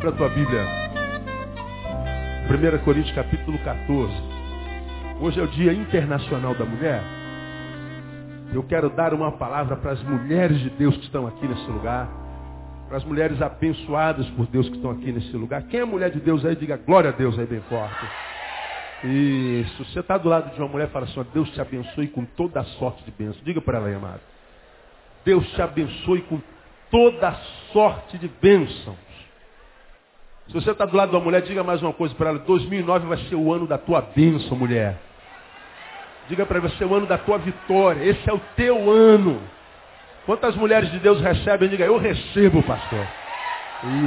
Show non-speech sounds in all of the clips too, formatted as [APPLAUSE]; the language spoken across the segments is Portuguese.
Abra a tua Bíblia. 1 Coríntios capítulo 14. Hoje é o Dia Internacional da Mulher. Eu quero dar uma palavra para as mulheres de Deus que estão aqui nesse lugar. Para as mulheres abençoadas por Deus que estão aqui nesse lugar. Quem é mulher de Deus aí, diga glória a Deus aí bem forte. Isso. Você está do lado de uma mulher e fala assim, Deus te abençoe com toda a sorte de bênção. Diga para ela aí, amado. Deus te abençoe com toda sorte de bênçãos. Se você está do lado de uma mulher, diga mais uma coisa para ela. 2009 vai ser o ano da tua bênção, mulher. Diga para ela, vai ser o ano da tua vitória. Esse é o teu ano. Quantas mulheres de Deus recebem? Diga, eu recebo, pastor.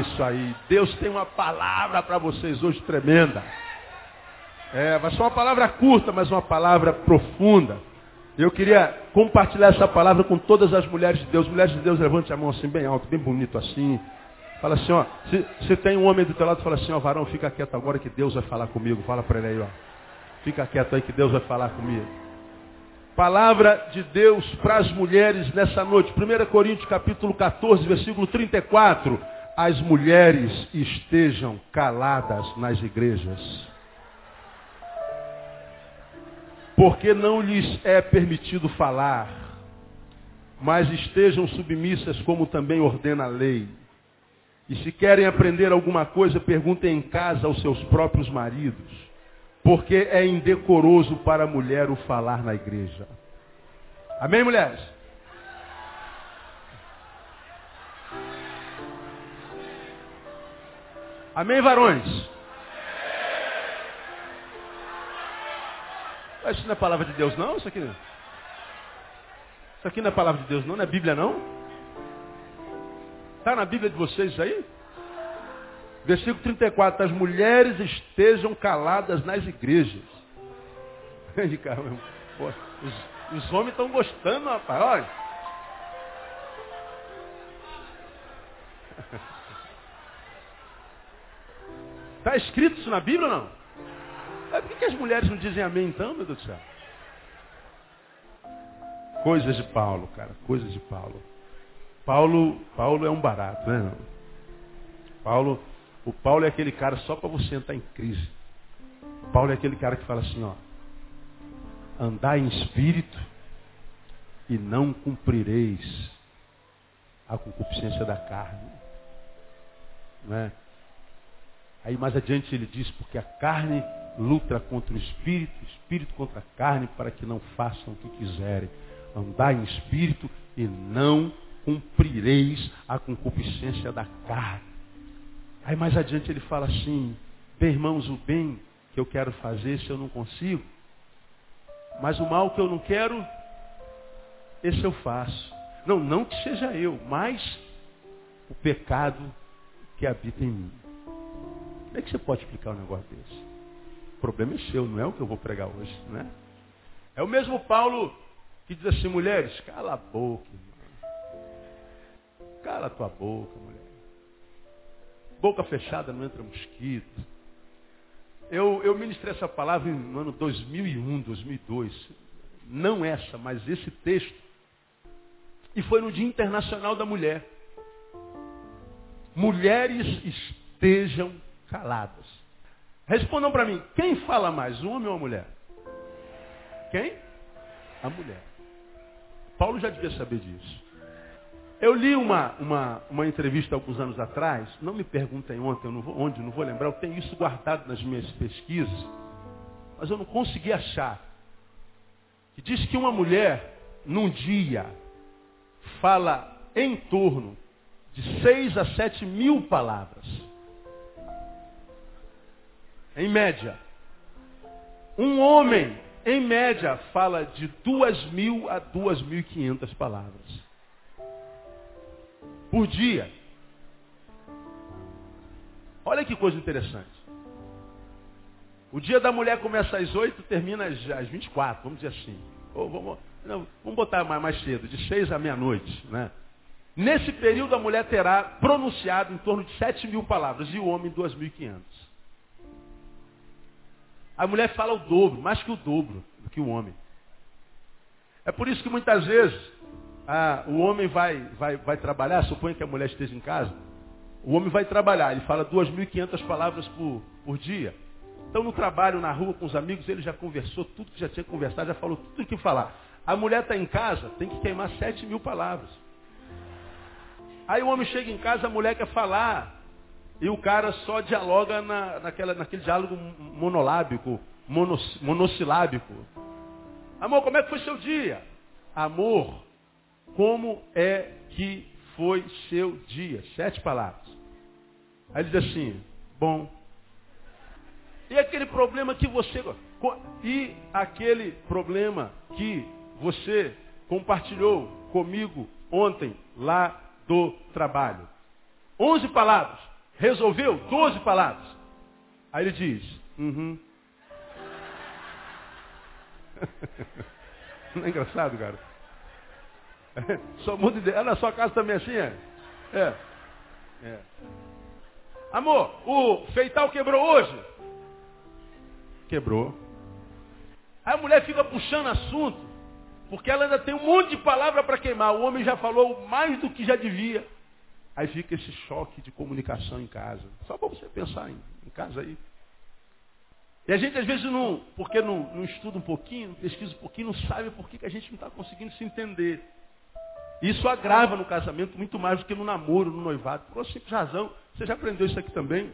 Isso aí. Deus tem uma palavra para vocês hoje tremenda. É, vai ser uma palavra curta, mas uma palavra profunda. Eu queria compartilhar essa palavra com todas as mulheres de Deus. Mulheres de Deus, levante a mão assim, bem alto, bem bonito assim. Fala assim, ó. Se, se tem um homem do teu lado, fala assim, ó, varão, fica quieto agora que Deus vai falar comigo. Fala para ele aí, ó. Fica quieto aí que Deus vai falar comigo. Palavra de Deus para as mulheres nessa noite. 1 Coríntios capítulo 14, versículo 34. As mulheres estejam caladas nas igrejas porque não lhes é permitido falar, mas estejam submissas como também ordena a lei. E se querem aprender alguma coisa, perguntem em casa aos seus próprios maridos, porque é indecoroso para a mulher o falar na igreja. Amém, mulheres? Amém, varões? Isso não é palavra de Deus não? Isso aqui, isso aqui não é palavra de Deus não? Não é Bíblia não? Está na Bíblia de vocês isso aí? Versículo 34, as mulheres estejam caladas nas igrejas. [LAUGHS] Pô, os, os homens estão gostando, rapaz, olha. Está [LAUGHS] escrito isso na Bíblia ou não? Por que, que as mulheres não dizem amém então, meu Deus do céu? Coisas de Paulo, cara, coisas de Paulo. Paulo, Paulo é um barato, né? Paulo, o Paulo é aquele cara só para você entrar em crise. Paulo é aquele cara que fala assim, ó, andar em espírito e não cumprireis a concupiscência da carne. Não é? Aí mais adiante ele diz, porque a carne luta contra o espírito, espírito contra a carne, para que não façam o que quiserem. Andar em espírito e não cumprireis a concupiscência da carne. Aí mais adiante ele fala assim, bem irmãos, o bem que eu quero fazer, se eu não consigo, mas o mal que eu não quero, esse eu faço. Não, não que seja eu, mas o pecado que habita em mim. Como é que você pode explicar um negócio desse? problema é seu, não é o que eu vou pregar hoje, né? É o mesmo Paulo que diz assim, mulheres, cala a boca. Cala a tua boca, mulher. Boca fechada não entra mosquito. Eu, eu ministrei essa palavra no ano 2001, 2002. Não essa, mas esse texto. E foi no Dia Internacional da Mulher. Mulheres estejam caladas. Respondam para mim, quem fala mais, o homem ou a mulher? Quem? A mulher. Paulo já devia saber disso. Eu li uma, uma, uma entrevista alguns anos atrás, não me perguntem ontem, não vou, onde, não vou lembrar, eu tenho isso guardado nas minhas pesquisas, mas eu não consegui achar. Que diz que uma mulher, num dia, fala em torno de seis a sete mil palavras. Em média. Um homem, em média, fala de duas mil a duas mil e quinhentas palavras. Por dia. Olha que coisa interessante. O dia da mulher começa às oito, termina às, às 24, vamos dizer assim. Ou vamos, não, vamos botar mais, mais cedo, de seis à meia-noite. Né? Nesse período a mulher terá pronunciado em torno de sete mil palavras e o homem duas mil e quinhentas. A mulher fala o dobro, mais que o dobro do que o homem. É por isso que muitas vezes ah, o homem vai, vai, vai trabalhar, suponha que a mulher esteja em casa, O homem vai trabalhar, ele fala 2.500 palavras por, por dia. Então no trabalho, na rua, com os amigos, ele já conversou tudo que já tinha conversado, já falou tudo que falar. A mulher está em casa, tem que queimar 7 mil palavras. Aí o homem chega em casa, a mulher quer falar. E o cara só dialoga na, naquela, naquele diálogo monolábico, monos, monossilábico. Amor, como é que foi seu dia? Amor, como é que foi seu dia? Sete palavras. Aí ele diz assim, bom. E aquele problema que você. E aquele problema que você compartilhou comigo ontem lá do trabalho. Onze palavras. Resolveu? Doze palavras. Aí ele diz, uhum. [LAUGHS] Não é engraçado, cara? [LAUGHS] Só muda de... Ah, na sua casa também é assim, é? É. é. Amor, o feital quebrou hoje? Quebrou. Aí a mulher fica puxando assunto, porque ela ainda tem um monte de palavra para queimar. O homem já falou mais do que já devia. Aí fica esse choque de comunicação em casa. Só para você pensar em, em, casa aí. E a gente às vezes não, porque não, não estuda um pouquinho, não pesquisa um pouquinho, não sabe por que, que a gente não está conseguindo se entender. Isso agrava no casamento muito mais do que no namoro, no noivado. Por uma simples razão. Você já aprendeu isso aqui também?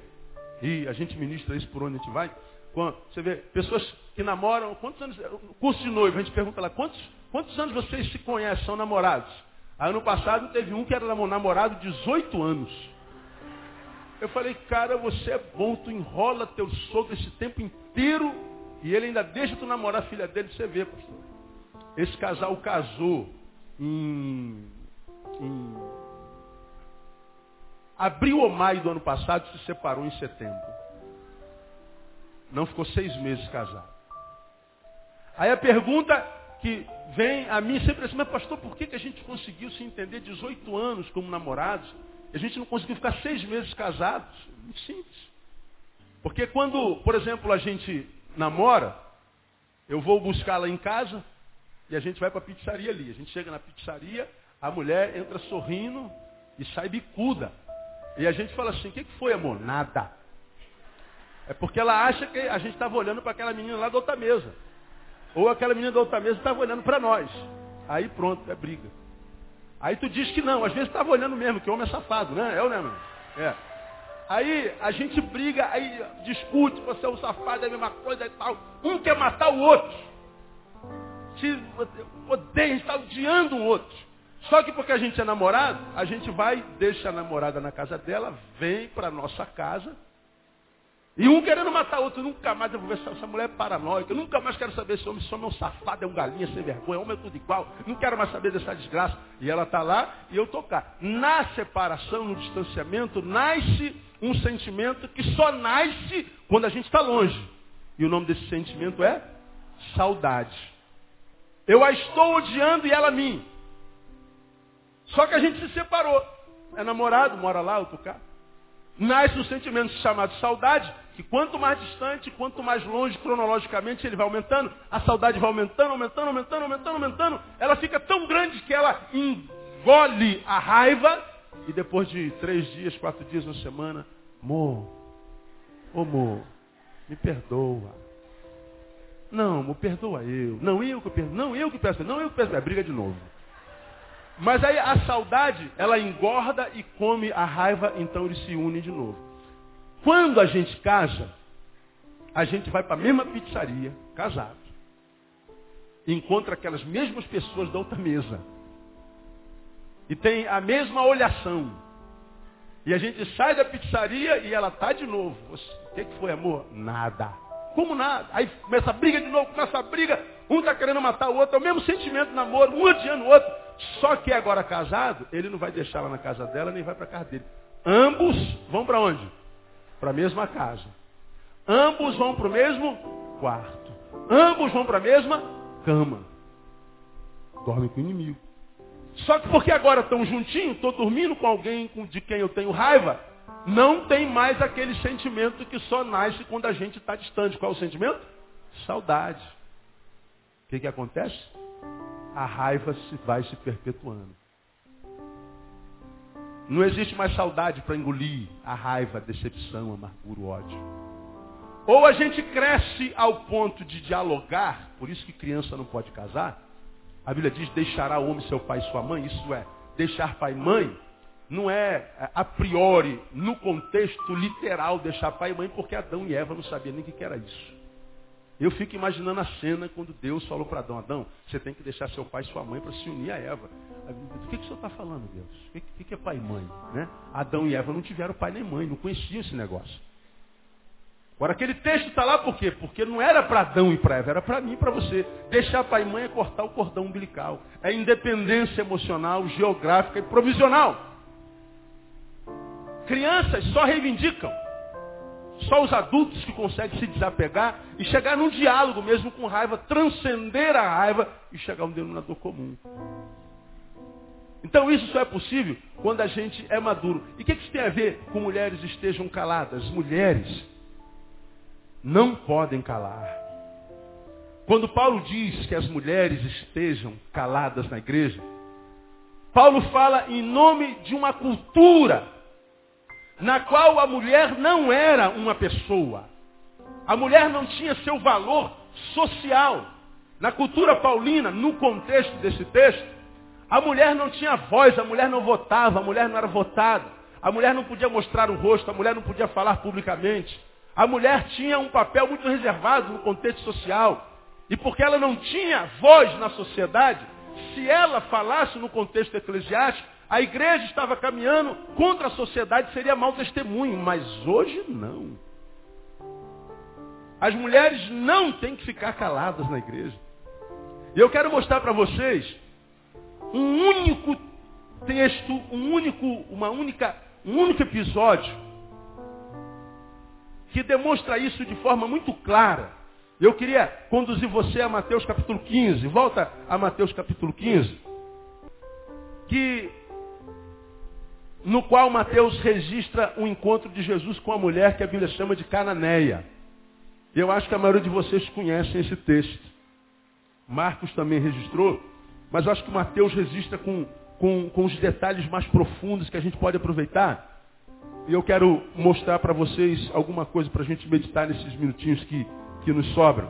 E a gente ministra isso por onde a gente vai. Quando você vê pessoas que namoram, quantos anos, curso de noivo, a gente pergunta lá, quantos, quantos anos vocês se conhecem, são namorados? Aí ano passado teve um que era namorado 18 anos. Eu falei, cara, você é bom, tu enrola teu sogro esse tempo inteiro e ele ainda deixa tu namorar a filha dele, você vê, pastor. Esse casal casou em, em abril ou maio do ano passado, se separou em setembro. Não ficou seis meses casado. Aí a pergunta que vem a mim sempre assim, mas pastor, por que, que a gente conseguiu se entender 18 anos como namorados? E a gente não conseguiu ficar seis meses casados? Muito simples. Porque quando, por exemplo, a gente namora, eu vou buscá-la em casa, e a gente vai para a pizzaria ali. A gente chega na pizzaria, a mulher entra sorrindo e sai bicuda. E a gente fala assim, o que, que foi, amor? Nada. É porque ela acha que a gente estava olhando para aquela menina lá da outra mesa. Ou aquela menina da outra mesa estava olhando para nós. Aí pronto, é briga. Aí tu diz que não, às vezes estava olhando mesmo, que o homem é safado, né? É ou não é, mano? É. Aí a gente briga, aí discute, você é um safado, é a mesma coisa e tal. Um quer matar o outro se odeia, está odiando um outro. Só que porque a gente é namorado, a gente vai, deixa a namorada na casa dela, vem para nossa casa. E um querendo matar o outro, nunca mais eu vou ver essa, essa mulher é paranoica, nunca mais quero saber se homem, se homem é um safado, é um galinha sem vergonha, homem é tudo igual, não quero mais saber dessa desgraça. E ela está lá e eu estou cá. Na separação, no distanciamento, nasce um sentimento que só nasce quando a gente está longe. E o nome desse sentimento é saudade. Eu a estou odiando e ela a mim. Só que a gente se separou. É namorado, mora lá, outro cá. Nasce um sentimento chamado saudade, que quanto mais distante, quanto mais longe cronologicamente ele vai aumentando, a saudade vai aumentando, aumentando, aumentando, aumentando, aumentando. Ela fica tão grande que ela engole a raiva e depois de três dias, quatro dias, uma semana, amor, amor, me perdoa. Não, amor, perdoa eu. Não, eu que peço. Não, eu que peço. Não, eu que peço. É briga de novo. Mas aí a saudade, ela engorda e come a raiva, então eles se unem de novo. Quando a gente casa, a gente vai para a mesma pizzaria, casado. Encontra aquelas mesmas pessoas da outra mesa. E tem a mesma olhação. E a gente sai da pizzaria e ela tá de novo. O que, que foi, amor? Nada. Como nada. Aí começa a briga de novo, começa a briga. Um está querendo matar o outro. É o mesmo sentimento namoro, um odiando o outro. Só que agora casado, ele não vai deixar lá na casa dela, nem vai para a casa dele. Ambos vão para onde? Para a mesma casa. Ambos vão para o mesmo quarto. Ambos vão para a mesma cama. Dormem com o inimigo. Só que porque agora estão juntinhos, estou dormindo com alguém de quem eu tenho raiva, não tem mais aquele sentimento que só nasce quando a gente está distante. Qual é o sentimento? Saudade. O que, que acontece? A raiva se vai se perpetuando. Não existe mais saudade para engolir a raiva, a decepção, a amargura, o ódio. Ou a gente cresce ao ponto de dialogar, por isso que criança não pode casar. A Bíblia diz, deixará o homem seu pai e sua mãe. Isso é, deixar pai e mãe não é a priori, no contexto literal, deixar pai e mãe, porque Adão e Eva não sabiam nem o que era isso. Eu fico imaginando a cena quando Deus falou para Adão, Adão, você tem que deixar seu pai e sua mãe para se unir a Eva. O que, que o senhor está falando, Deus? O que, que, é pai e mãe? Né? Adão e Eva não tiveram pai nem mãe, não conheciam esse negócio. Agora, aquele texto está lá por quê? Porque não era para Adão e para Eva, era para mim e para você. Deixar pai e mãe é cortar o cordão umbilical. É independência emocional, geográfica e provisional. Crianças só reivindicam. Só os adultos que conseguem se desapegar e chegar num diálogo mesmo com raiva, transcender a raiva e chegar a um denominador comum. Então isso só é possível quando a gente é maduro. E o que, que isso tem a ver com mulheres estejam caladas? Mulheres não podem calar. Quando Paulo diz que as mulheres estejam caladas na igreja, Paulo fala em nome de uma cultura na qual a mulher não era uma pessoa. A mulher não tinha seu valor social. Na cultura paulina, no contexto desse texto, a mulher não tinha voz, a mulher não votava, a mulher não era votada, a mulher não podia mostrar o rosto, a mulher não podia falar publicamente. A mulher tinha um papel muito reservado no contexto social. E porque ela não tinha voz na sociedade, se ela falasse no contexto eclesiástico, a igreja estava caminhando contra a sociedade, seria mau testemunho, mas hoje não. As mulheres não têm que ficar caladas na igreja. E eu quero mostrar para vocês um único texto, um único, uma única, um único episódio que demonstra isso de forma muito clara. Eu queria conduzir você a Mateus capítulo 15. Volta a Mateus capítulo 15. Que no qual Mateus registra o um encontro de Jesus com a mulher que a Bíblia chama de Cananeia. Eu acho que a maioria de vocês conhecem esse texto. Marcos também registrou, mas eu acho que Mateus registra com, com, com os detalhes mais profundos que a gente pode aproveitar. E eu quero mostrar para vocês alguma coisa para a gente meditar nesses minutinhos que, que nos sobram.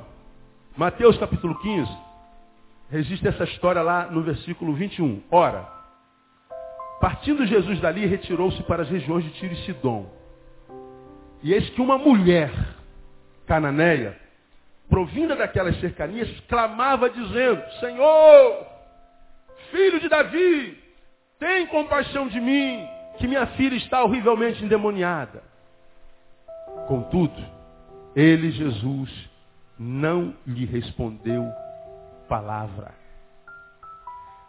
Mateus capítulo 15 registra essa história lá no versículo 21. Ora, Partindo Jesus dali, retirou-se para as regiões de Tiro e Sidom. E eis que uma mulher cananeia, provinda daquelas cercanias, clamava dizendo, Senhor, filho de Davi, tem compaixão de mim, que minha filha está horrivelmente endemoniada. Contudo, ele, Jesus, não lhe respondeu palavra.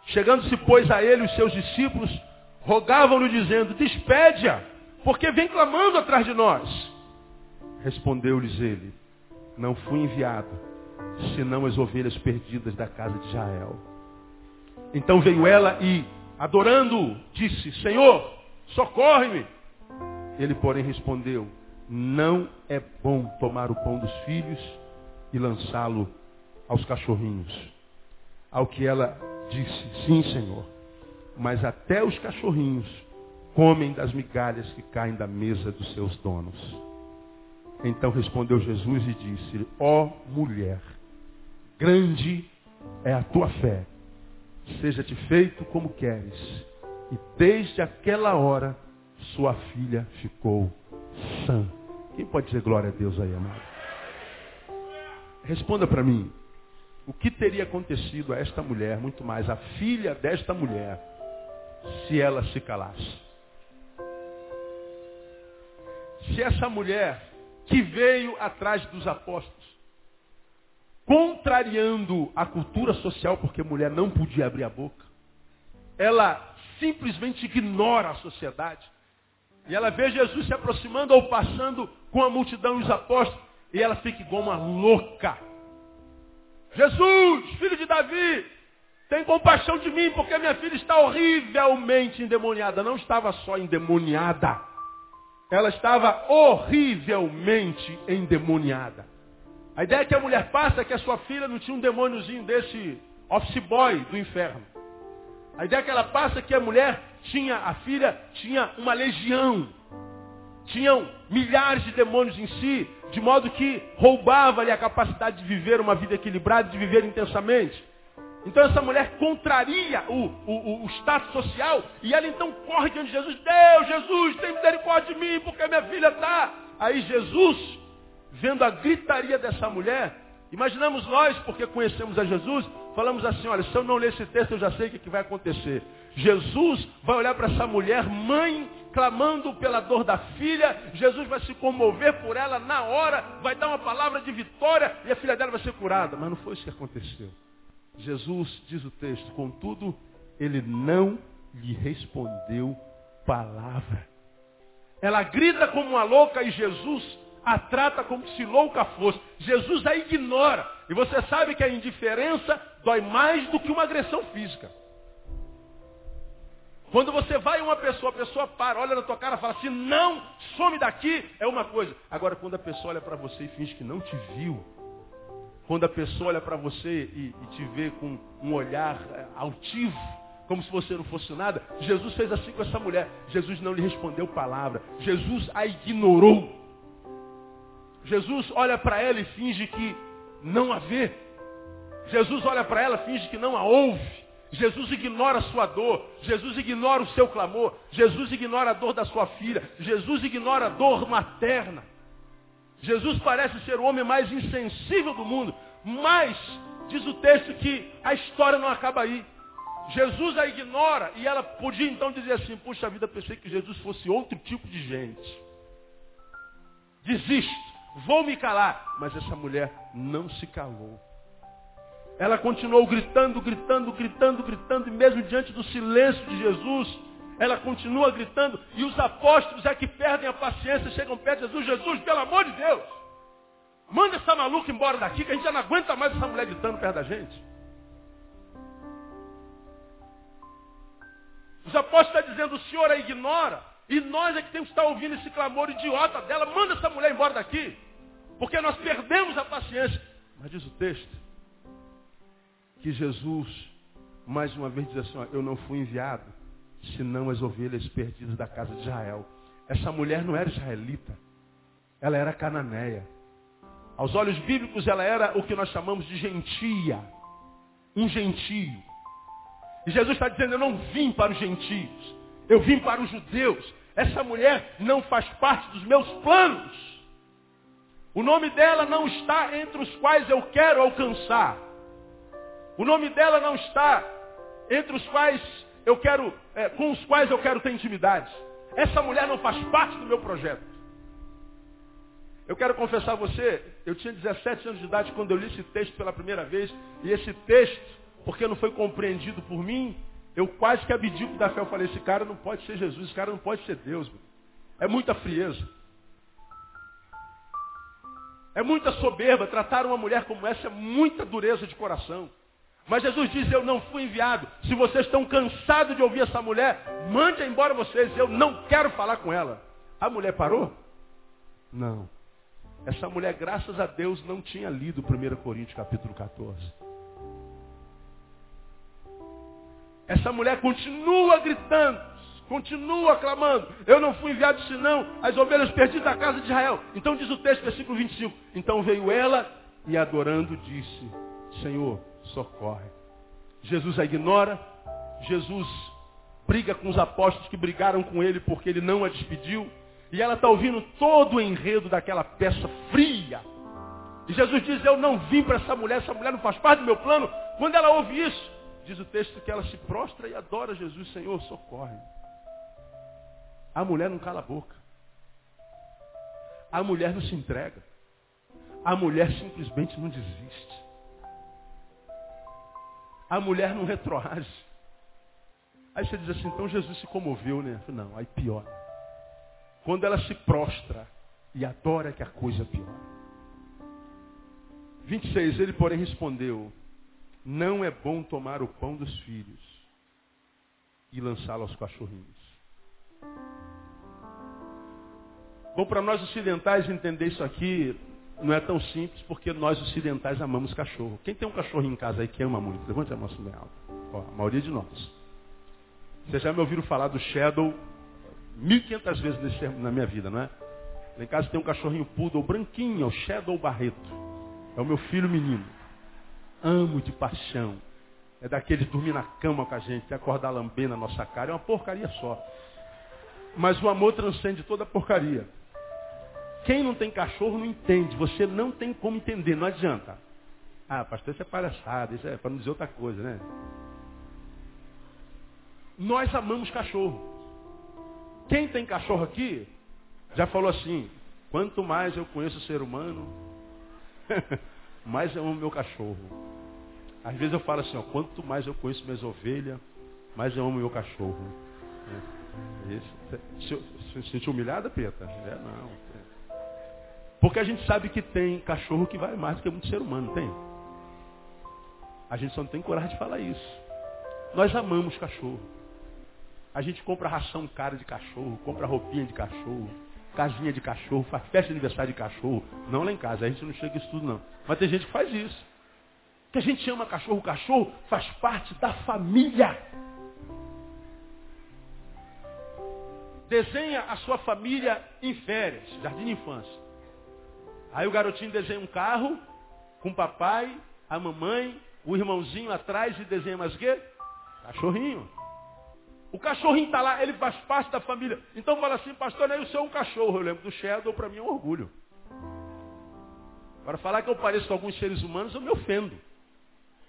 Chegando-se, pois, a ele os seus discípulos, rogavam-lhe dizendo, despede-a, porque vem clamando atrás de nós. Respondeu-lhes ele, não fui enviado, senão as ovelhas perdidas da casa de Israel. Então veio ela e, adorando, disse, Senhor, socorre-me. Ele, porém, respondeu, não é bom tomar o pão dos filhos e lançá-lo aos cachorrinhos. Ao que ela disse, sim, Senhor mas até os cachorrinhos comem das migalhas que caem da mesa dos seus donos. Então respondeu Jesus e disse: Ó oh, mulher, grande é a tua fé, seja-te feito como queres. E desde aquela hora sua filha ficou sã. Quem pode dizer glória a Deus aí, amado? Responda para mim. O que teria acontecido a esta mulher, muito mais a filha desta mulher, se ela se calasse. Se essa mulher que veio atrás dos apóstolos, contrariando a cultura social, porque mulher não podia abrir a boca, ela simplesmente ignora a sociedade. E ela vê Jesus se aproximando ou passando com a multidão e os apóstolos, e ela fica igual uma louca. Jesus, filho de Davi, tem compaixão de mim, porque minha filha está horrivelmente endemoniada. Não estava só endemoniada. Ela estava horrivelmente endemoniada. A ideia que a mulher passa é que a sua filha não tinha um demôniozinho desse office boy do inferno. A ideia que ela passa é que a mulher tinha, a filha tinha uma legião. Tinham milhares de demônios em si, de modo que roubava-lhe a capacidade de viver uma vida equilibrada, de viver intensamente. Então essa mulher contraria o, o, o, status social e ela então corre diante de Jesus. Deus, Jesus, tem misericórdia de mim, porque minha filha está. Aí Jesus, vendo a gritaria dessa mulher, imaginamos nós, porque conhecemos a Jesus, falamos assim, olha, se eu não ler esse texto, eu já sei o que, que vai acontecer. Jesus vai olhar para essa mulher, mãe, clamando pela dor da filha, Jesus vai se comover por ela na hora, vai dar uma palavra de vitória e a filha dela vai ser curada. Mas não foi isso que aconteceu. Jesus, diz o texto, contudo, ele não lhe respondeu palavra. Ela grita como uma louca e Jesus a trata como se louca fosse. Jesus a ignora. E você sabe que a indiferença dói mais do que uma agressão física. Quando você vai uma pessoa, a pessoa para, olha na tua cara e fala assim, não, some daqui, é uma coisa. Agora, quando a pessoa olha para você e finge que não te viu, quando a pessoa olha para você e, e, te vê com um olhar é, altivo, como se você não fosse nada, Jesus fez assim com essa mulher. Jesus não lhe respondeu palavra. Jesus a ignorou. Jesus olha para ela e finge que não a vê. Jesus olha para ela e finge que não a ouve. Jesus ignora a sua dor. Jesus ignora o seu clamor. Jesus ignora a dor da sua filha. Jesus ignora a dor materna. Jesus parece ser o homem mais insensível do mundo. Mas, diz o texto que a história não acaba aí. Jesus a ignora e ela podia então dizer assim, puxa vida, pensei que Jesus fosse outro tipo de gente. Desisto, vou me calar. Mas essa mulher não se calou. Ela continuou gritando, gritando, gritando, gritando, e mesmo diante do silêncio de Jesus, ela continua gritando, e os apóstolos é que perdem a paciência, chegam perto de Jesus, Jesus, pelo amor de Deus, manda essa maluca embora daqui, que a gente já não aguenta mais essa mulher gritando perto da gente. Os apóstolos estão dizendo, o Senhor a ignora, e nós é que temos que estar ouvindo esse clamor idiota dela, manda essa mulher embora daqui, porque nós perdemos a paciência. Mas diz o texto, que Jesus, mais uma vez, diz assim, ó, eu não fui enviado senão as ovelhas perdidas da casa de Israel. Essa mulher não era israelita, ela era cananeia. Aos olhos bíblicos, ela era o que nós chamamos de gentia, um gentio. E Jesus está dizendo: Eu não vim para os gentios, eu vim para os judeus. Essa mulher não faz parte dos meus planos. O nome dela não está entre os quais eu quero alcançar. O nome dela não está entre os quais eu quero, é, com os quais eu quero ter intimidade. Essa mulher não faz parte do meu projeto. Eu quero confessar a você, eu tinha 17 anos de idade quando eu li esse texto pela primeira vez, e esse texto, porque não foi compreendido por mim, eu quase que abdico da fé. Eu falei, esse cara não pode ser Jesus, esse cara não pode ser Deus. Meu. É muita frieza. É muita soberba. Tratar uma mulher como essa é muita dureza de coração. Mas Jesus diz, eu não fui enviado. Se vocês estão cansados de ouvir essa mulher, mande embora vocês. Eu não quero falar com ela. A mulher parou? Não. Essa mulher, graças a Deus, não tinha lido 1 Coríntios capítulo 14. Essa mulher continua gritando, continua clamando. Eu não fui enviado senão as ovelhas perdidas da casa de Israel. Então diz o texto, versículo 25. Então veio ela e adorando disse, Senhor, socorre. Jesus a ignora, Jesus briga com os apóstolos que brigaram com ele porque ele não a despediu, e ela está ouvindo todo o enredo daquela peça fria. E Jesus diz, eu não vim para essa mulher, essa mulher não faz parte do meu plano. Quando ela ouve isso, diz o texto que ela se prostra e adora Jesus, Senhor, socorre. A mulher não cala a boca. A mulher não se entrega. A mulher simplesmente não desiste a mulher não retroage. Aí você diz assim, então Jesus se comoveu, né? Não, aí pior. Quando ela se prostra e adora que a coisa piora. 26, ele porém respondeu, não é bom tomar o pão dos filhos e lançá-lo aos cachorrinhos. Bom, para nós ocidentais entender isso aqui, não é tão simples porque nós ocidentais amamos cachorro. Quem tem um cachorro em casa aí que ama muito? Levante a mão bem alto. Ó, a maioria de nós. Vocês já me ouviram falar do Shadow 1500 vezes nesse, na minha vida, não é? Lá em casa tem um cachorrinho poodle branquinho, o Shadow Barreto. É o meu filho menino. Amo de paixão. É daquele dormir na cama com a gente, acordar lambendo a nossa cara. É uma porcaria só. Mas o amor transcende toda a porcaria. Quem não tem cachorro não entende. Você não tem como entender, não adianta. Ah, pastor, isso é palhaçada, isso é para não dizer outra coisa, né? Nós amamos cachorro. Quem tem cachorro aqui já falou assim: quanto mais eu conheço o ser humano, [LAUGHS] mais eu amo meu cachorro. Às vezes eu falo assim: ó, quanto mais eu conheço minhas ovelhas, mais eu amo meu cachorro. É. Se, se, se humilhada, Peta? É, não. Porque a gente sabe que tem cachorro que vai mais do que muito ser humano, tem? A gente só não tem coragem de falar isso. Nós amamos cachorro. A gente compra ração cara de cachorro, compra roupinha de cachorro, casinha de cachorro, faz festa de aniversário de cachorro. Não lá em casa, a gente não chega isso tudo não. Mas tem gente que faz isso. Que a gente chama cachorro, cachorro faz parte da família. Desenha a sua família em férias, jardim de infância. Aí o garotinho desenha um carro com o papai, a mamãe, o irmãozinho atrás e desenha mais o quê? Cachorrinho. O cachorrinho está lá, ele faz parte da família. Então fala assim, pastor, seu é um cachorro. Eu lembro do Shadow, para mim é um orgulho. Para falar que eu pareço com alguns seres humanos, eu me ofendo.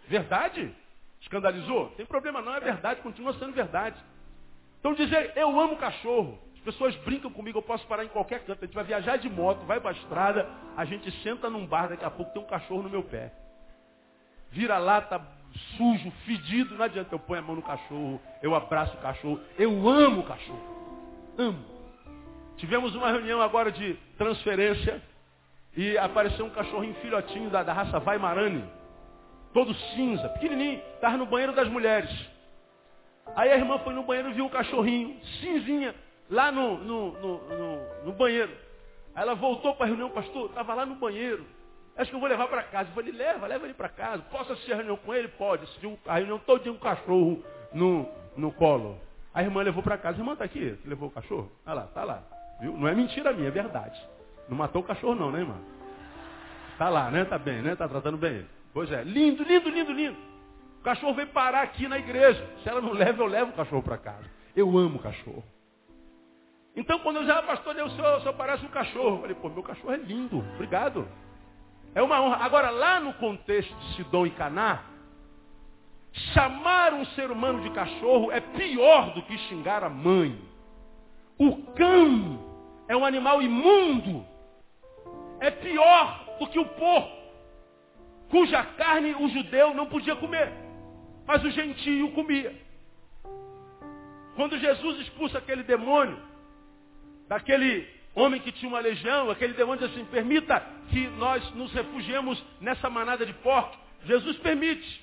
Verdade? Escandalizou? Tem problema não, é verdade, continua sendo verdade. Então dizer, eu amo cachorro. As pessoas brincam comigo, eu posso parar em qualquer canto. A gente vai viajar de moto, vai para a estrada, a gente senta num bar, daqui a pouco tem um cachorro no meu pé. Vira lata, sujo, fedido, não adianta. Eu ponho a mão no cachorro, eu abraço o cachorro. Eu amo o cachorro. Amo. Tivemos uma reunião agora de transferência e apareceu um cachorrinho filhotinho da, da raça Weimarani. Todo cinza, pequenininho. Estava no banheiro das mulheres. Aí a irmã foi no banheiro e viu um cachorrinho, cinzinha, lá no, no, no, no, banheiro. Aí ela voltou para a reunião, pastor, estava lá no banheiro. Acho que eu vou levar para casa. Eu falei, leva, leva ele para casa. Posso assistir a reunião com ele? Pode. Assistiu a reunião todinha um cachorro no, no colo. A irmã levou para casa. Irmã está aqui. Levou o cachorro? Olha lá, tá lá. Viu? Não é mentira minha, é verdade. Não matou o cachorro não, né, irmã? Tá lá, né? Tá bem, né? Tá tratando bem. Pois é. Lindo, lindo, lindo, lindo. O cachorro veio parar aqui na igreja. Se ela não leva, eu levo o cachorro para casa. Eu amo o cachorro. Então, quando eu já, pastor, o senhor, o senhor parece um cachorro. Eu falei, pô, meu cachorro é lindo. Obrigado. É uma honra. Agora, lá no contexto de Sidom e Caná, chamar um ser humano de cachorro é pior do que xingar a mãe. O cão é um animal imundo. É pior do que o porco, cuja carne o judeu não podia comer, mas o gentio comia. Quando Jesus expulsa aquele demônio, daquele homem que tinha uma legião, aquele demônio diz assim, permita que nós nos refugiemos nessa manada de porcos. Jesus permite.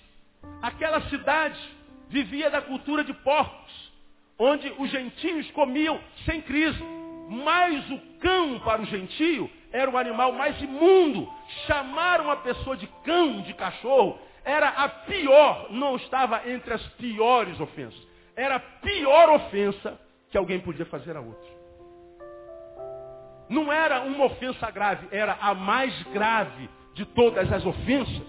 Aquela cidade vivia da cultura de porcos, onde os gentios comiam sem crise. Mas o cão para o gentio era o animal mais imundo. Chamar uma pessoa de cão, de cachorro, era a pior, não estava entre as piores ofensas. Era a pior ofensa que alguém podia fazer a outro não era uma ofensa grave, era a mais grave de todas as ofensas.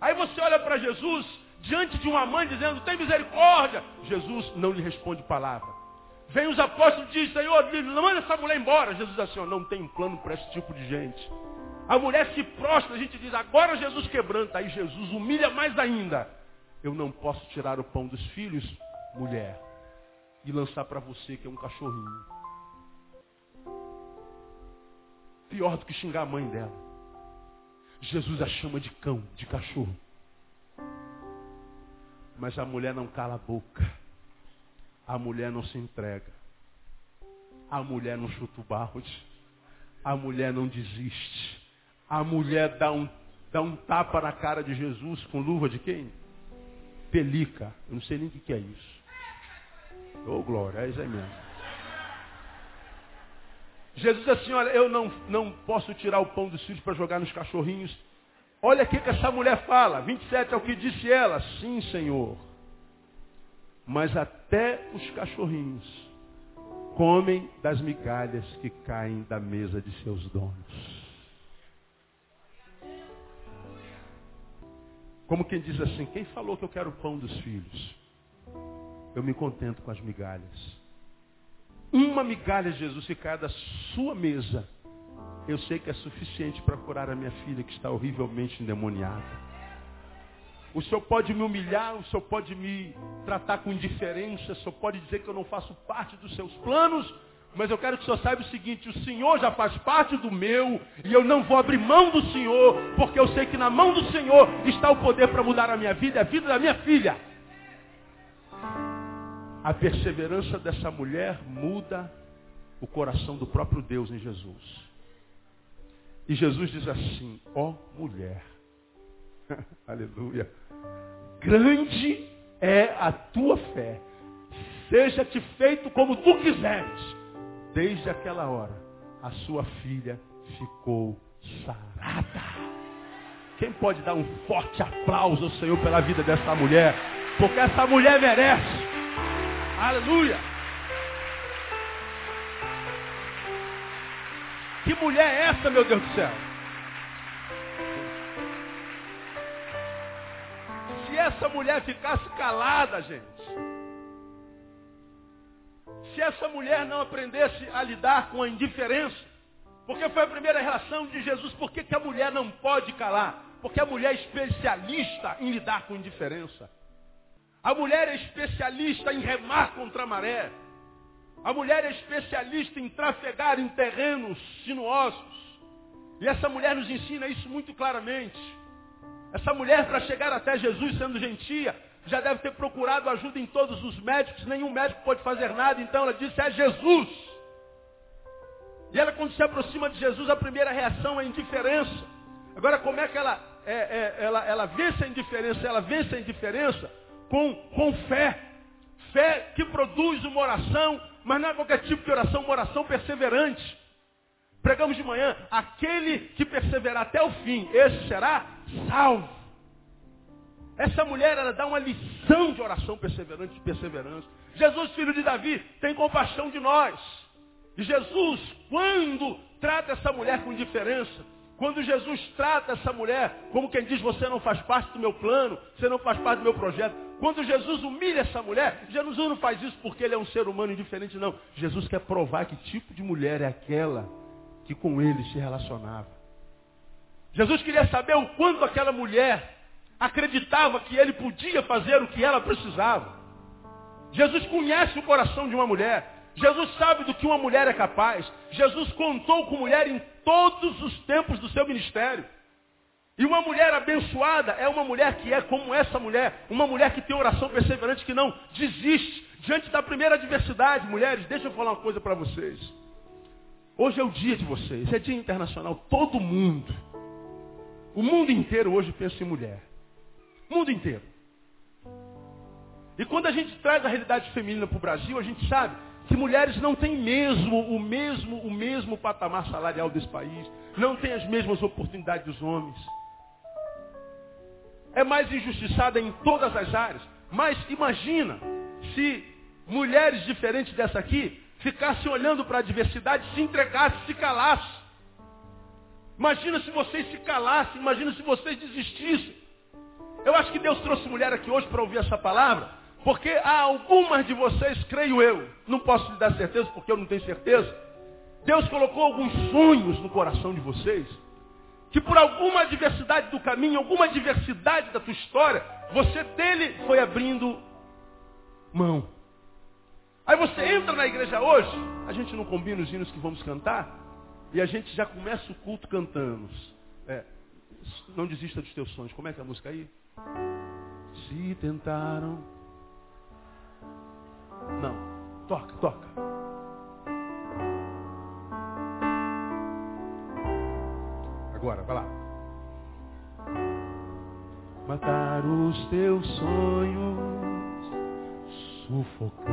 Aí você olha para Jesus diante de uma mãe dizendo, tem misericórdia. Jesus não lhe responde palavra. Vem os apóstolos e diz, Senhor, manda essa mulher embora. Jesus diz assim, não tem plano para esse tipo de gente. A mulher se prostra, a gente diz, agora Jesus quebranta. Aí Jesus humilha mais ainda. Eu não posso tirar o pão dos filhos, mulher, e lançar para você que é um cachorrinho. Pior do que xingar a mãe dela. Jesus a chama de cão, de cachorro. Mas a mulher não cala a boca. A mulher não se entrega. A mulher não chuta o balde. A mulher não desiste. A mulher dá um, dá um tapa na cara de Jesus com luva de quem? Pelica. Eu não sei nem o que é isso. Ô oh, glória, é isso aí mesmo. Jesus assim, olha, eu não, não posso tirar o pão dos filhos para jogar nos cachorrinhos. Olha o que essa mulher fala. 27 é o que disse ela. Sim, Senhor. mas até os cachorrinhos comem das migalhas que caem da mesa de seus donos. Como quem diz assim, quem falou que eu quero o pão dos filhos? Eu me contento com as migalhas. Uma migalha, Jesus, se cair da sua mesa, eu sei que é suficiente para curar a minha filha que está horrivelmente endemoniada. O Senhor pode me humilhar, o Senhor pode me tratar com indiferença, o Senhor pode dizer que eu não faço parte dos seus planos, mas eu quero que o Senhor saiba o seguinte, o Senhor já faz parte do meu, e eu não vou abrir mão do Senhor, porque eu sei que na mão do Senhor está o poder para mudar a minha vida e a vida da minha filha. A perseverança dessa mulher muda o coração do próprio Deus em Jesus. E Jesus diz assim, ó oh, mulher, [LAUGHS] aleluia, grande é a tua fé, seja-te feito como tu quiseres. Desde aquela hora, a sua filha ficou sarada. Quem pode dar um forte aplauso ao Senhor pela vida dessa mulher? Porque essa mulher merece. Aleluia. Que mulher é essa, meu Deus do céu? Se essa mulher ficasse calada, gente, se essa mulher não aprendesse a lidar com a indiferença, porque foi a primeira relação de Jesus, por que, que a mulher não pode calar? Porque a mulher é especialista em lidar com indiferença. A mulher é especialista em remar contra a maré. A mulher é especialista em trafegar em terrenos sinuosos. E essa mulher nos ensina isso muito claramente. Essa mulher, para chegar até Jesus sendo gentia, já deve ter procurado ajuda em todos os médicos, nenhum médico pode fazer nada, então ela disse, é Jesus. E ela, quando se aproxima de Jesus, a primeira reação é indiferença. Agora, como é que ela, é, é, ela, ela vence a indiferença? Ela vence a indiferença com, com fé. Fé que produz uma oração, mas não é qualquer tipo de oração, uma oração perseverante. Pregamos de manhã, aquele que perseverar até o fim, esse será salvo. Essa mulher, ela dá uma lição de oração perseverante, de perseverança. Jesus, filho de Davi, tem compaixão de nós. E Jesus, quando trata essa mulher com diferença, quando Jesus trata essa mulher como quem diz, você não faz parte do meu plano, você não faz parte do meu projeto. Quando Jesus humilha essa mulher, Jesus não faz isso porque ele é um ser humano indiferente, não. Jesus quer provar que tipo de mulher é aquela que com ele se relacionava. Jesus queria saber o quanto aquela mulher acreditava que ele podia fazer o que ela precisava. Jesus conhece o coração de uma mulher. Jesus sabe do que uma mulher é capaz. Jesus contou com mulher em todos os tempos do seu ministério. E uma mulher abençoada é uma mulher que é como essa mulher, uma mulher que tem oração perseverante, que não desiste diante da primeira adversidade. Mulheres, deixa eu falar uma coisa para vocês. Hoje é o dia de vocês, é dia internacional. Todo mundo, o mundo inteiro hoje pensa em mulher. Mundo inteiro. E quando a gente traz a realidade feminina para o Brasil, a gente sabe que mulheres não têm mesmo o mesmo o mesmo patamar salarial desse país, não têm as mesmas oportunidades dos homens. É mais injustiçada em todas as áreas. Mas imagina se mulheres diferentes dessa aqui ficassem olhando para a diversidade, se entregassem, se calassem. Imagina se vocês se calassem, imagina se vocês desistissem. Eu acho que Deus trouxe mulher aqui hoje para ouvir essa palavra, porque há algumas de vocês, creio eu, não posso lhe dar certeza porque eu não tenho certeza. Deus colocou alguns sonhos no coração de vocês, que por alguma diversidade do caminho, alguma diversidade da tua história, você dele foi abrindo mão. Aí você entra na igreja hoje, a gente não combina os hinos que vamos cantar, e a gente já começa o culto cantando. É, não desista dos teus sonhos. Como é que é a música aí? Se tentaram. Não. Toca, toca. Agora, vai lá. Matar os teus sonhos, sufocando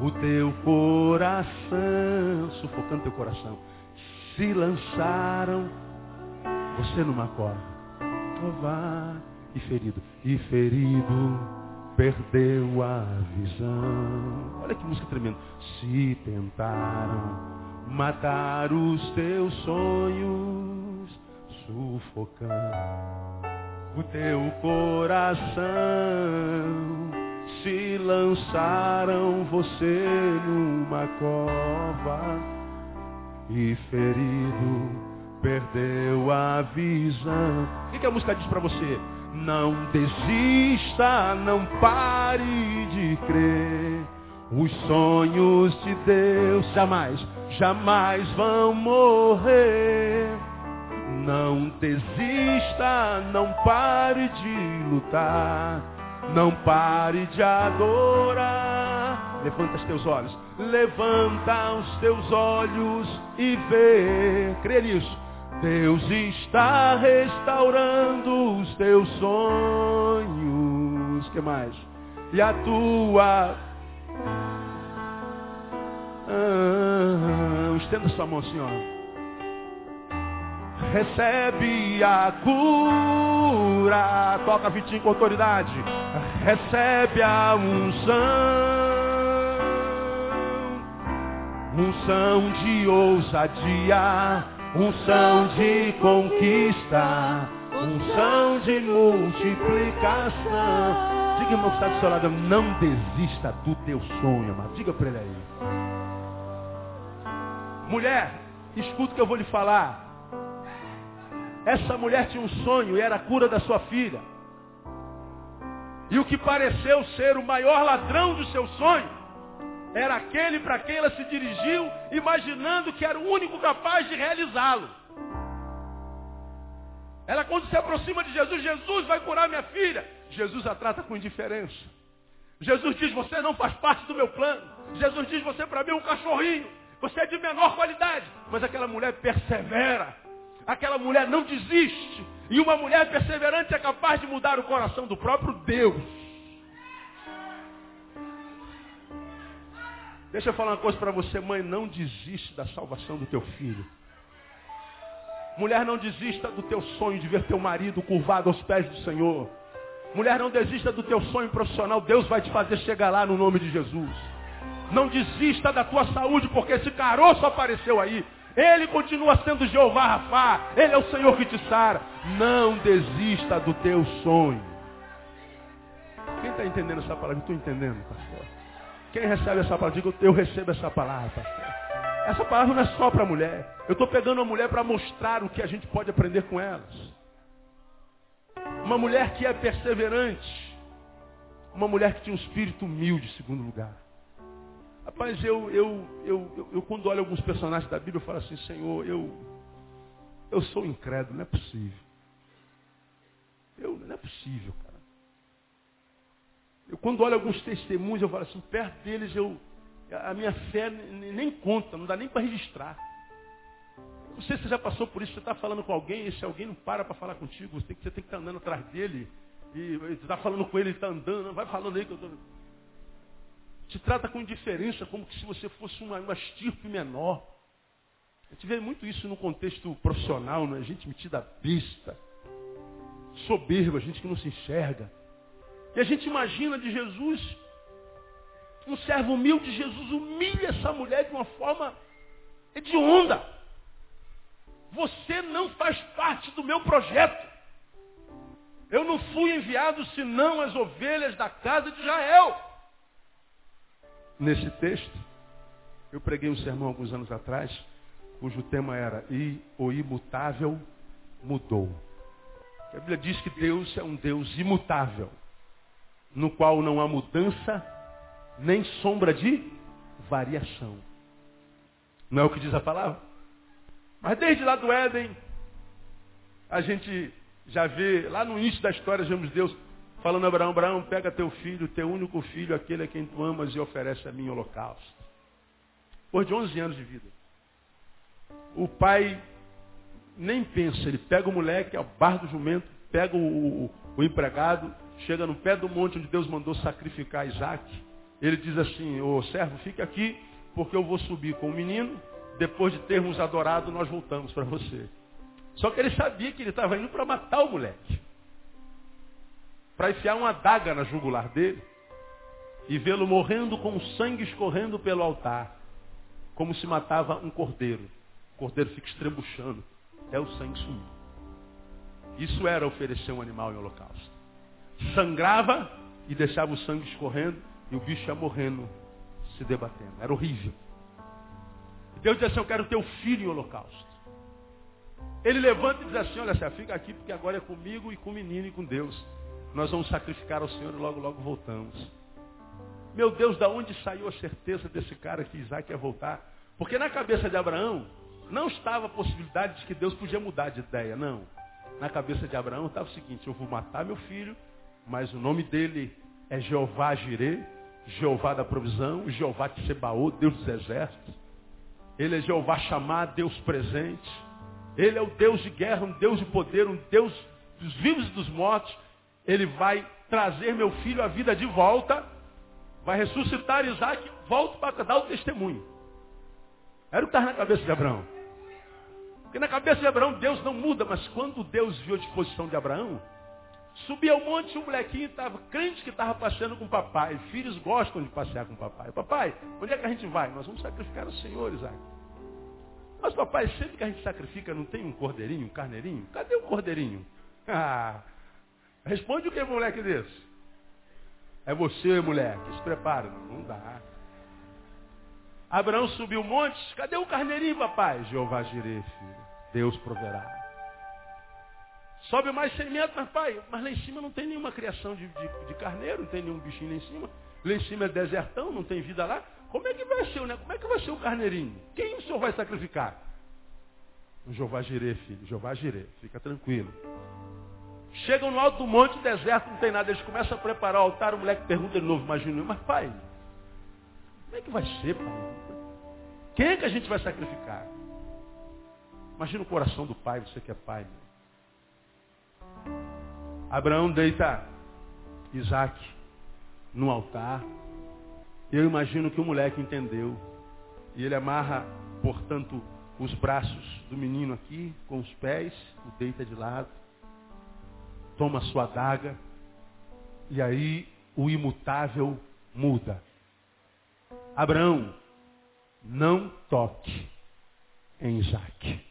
o teu coração, sufocando teu coração. Se lançaram você numa corda, provar e ferido, e ferido perdeu a visão. Olha que música tremenda. Se tentaram matar os teus sonhos, sufocando o teu coração, se lançaram você numa cova e ferido perdeu a visão. O que, a música diz para você? Não desista, não pare de crer. Os sonhos de Deus jamais, jamais vão morrer. Não desista, não pare de lutar. Não pare de adorar. Levanta os teus olhos. Levanta os teus olhos e vê. Crê nisso. Deus está restaurando os teus sonhos. que mais? E a tua. Ah, estenda sua mão, Senhor. Recebe a cura. Toca Vitinho com autoridade. Recebe a unção. Unção de ousadia unção de conquista, unção de multiplicação. Diga, irmão, que está do seu lado, não desista do teu sonho, amado. Diga para ele aí. Mulher, escuta o que eu vou lhe falar. Essa mulher tinha um sonho e era a cura da sua filha. E o que pareceu ser o maior ladrão do seu sonho era aquele para quem ela se dirigiu, imaginando que era o único capaz de realizá-lo. Ela, quando se aproxima de Jesus, Jesus vai curar minha filha. Jesus a trata com indiferença. Jesus diz: Você não faz parte do meu plano. Jesus diz: Você para mim é um cachorrinho. Você é de menor qualidade. Mas aquela mulher persevera. Aquela mulher não desiste. E uma mulher perseverante é capaz de mudar o coração do próprio Deus. Deixa eu falar uma coisa para você, mãe, não desiste da salvação do teu filho. Mulher, não desista do teu sonho de ver teu marido curvado aos pés do Senhor. Mulher, não desista do teu sonho profissional. Deus vai te fazer chegar lá no nome de Jesus. Não desista da tua saúde, porque esse caroço apareceu aí. Ele continua sendo Jeová Rafá. Ele é o Senhor que te sara. Não desista do teu sonho. Quem está entendendo essa palavra? Estou entendendo, pastor. Quem recebe essa palavra? Diga, eu recebo essa palavra, pastor. Essa palavra não é só para mulher. Eu estou pegando a mulher para mostrar o que a gente pode aprender com elas. Uma mulher que é perseverante. Uma mulher que tinha um espírito humilde, em segundo lugar. Rapaz, eu, eu, eu, eu, quando olho alguns personagens da Bíblia, eu falo assim, Senhor, eu, eu sou incrédulo, não é possível. Eu, não é possível, cara. Eu, quando olho alguns testemunhos, eu falo assim, perto deles eu, a minha fé nem conta, não dá nem para registrar. Não sei se você já passou por isso, você está falando com alguém, e se alguém não para para falar contigo, você tem, que, você tem que estar tá andando atrás dele, e você está falando com ele, ele está andando, vai falando aí que eu estou. Te trata com indiferença, como se você fosse uma, uma estirpe menor. A gente vê muito isso no contexto profissional, né? gente metida besta, soberba, gente que não se enxerga. E a gente imagina de Jesus, um servo humilde, Jesus humilha essa mulher de uma forma hedionda. Você não faz parte do meu projeto. Eu não fui enviado senão as ovelhas da casa de Israel. Nesse texto, eu preguei um sermão alguns anos atrás, cujo tema era E o imutável mudou. A Bíblia diz que Deus é um Deus imutável no qual não há mudança, nem sombra de variação. Não é o que diz a palavra? Mas desde lá do Éden, a gente já vê, lá no início da história, vemos Deus falando a Abraão, Abraão, pega teu filho, teu único filho, aquele a quem tu amas, e oferece a mim holocausto. Por de 11 anos de vida. O pai nem pensa, ele pega o moleque, é o bar do jumento, pega o, o, o empregado, chega no pé do monte onde Deus mandou sacrificar Isaac, ele diz assim, ô servo, fique aqui, porque eu vou subir com o menino, depois de termos adorado, nós voltamos para você. Só que ele sabia que ele estava indo para matar o moleque. para enfiar uma daga na jugular dele e vê-lo morrendo com o sangue escorrendo pelo altar, como se matava um cordeiro. O cordeiro fica estrebuchando, é o sangue sumiu. Isso era oferecer um animal em holocausto. Sangrava e deixava o sangue escorrendo e o bicho ia morrendo, se debatendo. Era horrível. Deus disse assim, eu quero teu filho em holocausto. Ele levanta e diz assim, olha, você fica aqui porque agora é comigo e com o menino e com Deus. Nós vamos sacrificar ao Senhor e logo, logo voltamos. Meu Deus, da onde saiu a certeza desse cara que Isaac ia voltar? Porque na cabeça de Abraão não estava a possibilidade de que Deus podia mudar de ideia, não. Na cabeça de Abraão estava o seguinte, eu vou matar meu filho, mas o nome dele é Jeová Jireh, Jeová da provisão, Jeová de Sebaô, Deus dos exércitos. Ele é Jeová chamar, Deus presente. Ele é o Deus de guerra, um Deus de poder, um Deus dos vivos e dos mortos. Ele vai trazer meu filho à vida de volta, vai ressuscitar Isaac, volto para dar o testemunho. Era o que estava na cabeça de Abraão. Porque na cabeça de Abraão Deus não muda, mas quando Deus viu a disposição de Abraão, subia ao monte um molequinho estava crente que estava passeando com o papai. Filhos gostam de passear com o papai. Papai, onde é que a gente vai? Nós vamos sacrificar o Senhor, Isaac. Mas papai, sempre que a gente sacrifica não tem um cordeirinho, um carneirinho? Cadê o cordeirinho? [LAUGHS] Ah, responde o que moleque desse? É você, moleque. Se prepara. Não, dá. Abraão subiu o monte. Cadê o carneirinho, papai? Jeová Jireh, filho. Deus proverá. Sobe mais 100 metros, mas pai, mas lá em cima não tem nenhuma criação de, de, de, carneiro, não tem nenhum bichinho lá em cima. Lá em cima é desertão, não tem vida lá. Como é que vai ser, né? Como é que vai ser o carneirinho? Quem o senhor vai sacrificar? Jeová Jireh, filho. Jeová Jireh. Fica tranquilo. Chegam no alto do monte, deserto, não tem nada. Eles começam a preparar o altar. O moleque pergunta de novo, imagina, mas pai, como é que vai ser, pai? Quem é que a gente vai sacrificar? Imagina o coração do pai, você que é pai. Meu. Abraão deita Isaac no altar. Eu imagino que o moleque entendeu. E ele amarra, portanto, os braços do menino aqui, com os pés, o deita de lado, toma sua adaga, e aí o imutável muda. Abraão, não toque em Isaac.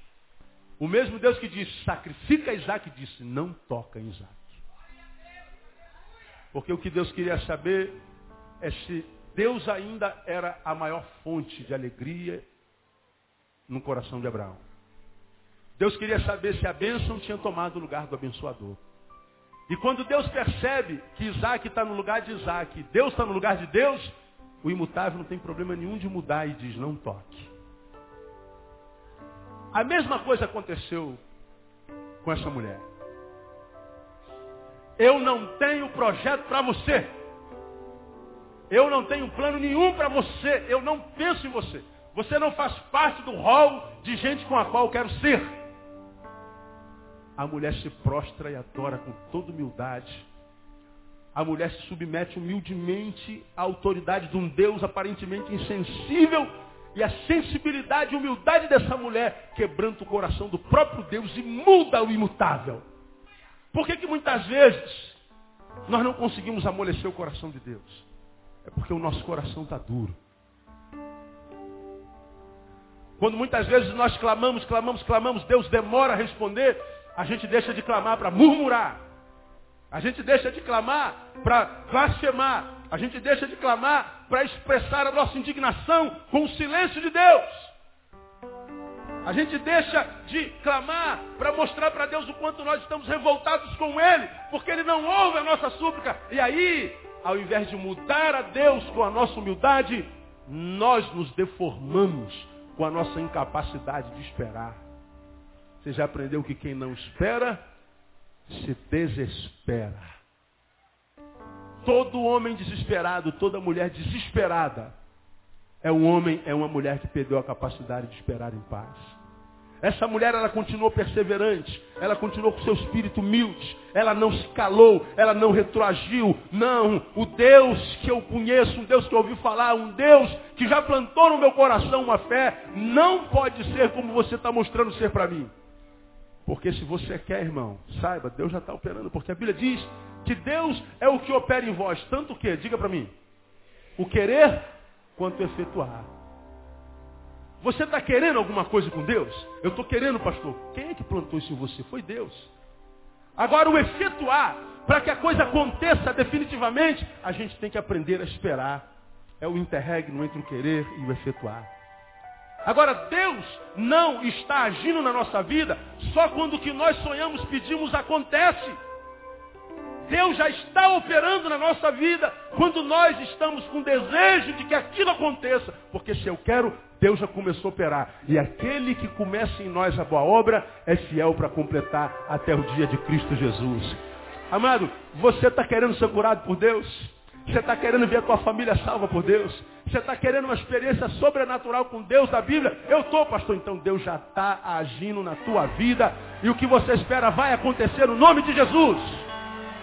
O mesmo Deus que disse, sacrifica Isaac, disse, não toca em Isaac. Porque o que Deus queria saber é se Deus ainda era a maior fonte de alegria no coração de Abraão. Deus queria saber se a bênção tinha tomado o lugar do abençoador. E quando Deus percebe que Isaac está no lugar de Isaac, Deus está no lugar de Deus, o imutável não tem problema nenhum de mudar e diz, não toque. A mesma coisa aconteceu com essa mulher. Eu não tenho projeto para você. Eu não tenho plano nenhum para você. Eu não penso em você. Você não faz parte do rol de gente com a qual eu quero ser. A mulher se prostra e adora com toda humildade. A mulher se submete humildemente à autoridade de um Deus aparentemente insensível. E a sensibilidade e humildade dessa mulher quebranta o coração do próprio Deus e muda o imutável. Por que, que muitas vezes nós não conseguimos amolecer o coração de Deus? É porque o nosso coração está duro. Quando muitas vezes nós clamamos, clamamos, clamamos, Deus demora a responder, a gente deixa de clamar para murmurar. A gente deixa de clamar para blasfemar. A gente deixa de clamar para expressar a nossa indignação com o silêncio de Deus. A gente deixa de clamar para mostrar para Deus o quanto nós estamos revoltados com Ele, porque Ele não ouve a nossa súplica. E aí, ao invés de mudar a Deus com a nossa humildade, nós nos deformamos com a nossa incapacidade de esperar. Você já aprendeu que quem não espera, se desespera. Todo homem desesperado, toda mulher desesperada, é um homem, é uma mulher que perdeu a capacidade de esperar em paz. Essa mulher, ela continuou perseverante, ela continuou com seu espírito humilde, ela não se calou, ela não retroagiu. Não, o Deus que eu conheço, um Deus que eu ouvi falar, um Deus que já plantou no meu coração uma fé, não pode ser como você está mostrando ser para mim. Porque se você quer, irmão, saiba, Deus já está operando. Porque a Bíblia diz Que Deus é o que opera em vós, tanto o que? Diga para mim. O querer quanto efetuar. Você está querendo alguma coisa com Deus? Eu estou querendo, pastor. Quem é que plantou isso em você? Foi Deus. Agora, o efetuar, para que a coisa aconteça definitivamente, a gente tem que aprender a esperar. É o interregno entre o querer e o efetuar. Agora, Deus não está agindo na nossa vida só quando o que nós sonhamos, pedimos, acontece. Deus já está operando na nossa vida quando nós estamos com desejo de que aquilo aconteça. Porque se eu quero, Deus já começou a operar. E aquele que começa em nós a boa obra é fiel para completar até o dia de Cristo Jesus. Amado, você está querendo ser curado por Deus? Você está querendo ver a tua família salva por Deus? Você está querendo uma experiência sobrenatural com Deus da Bíblia? Eu estou, pastor. Então Deus já está agindo na tua vida. E o que você espera vai acontecer no nome de Jesus.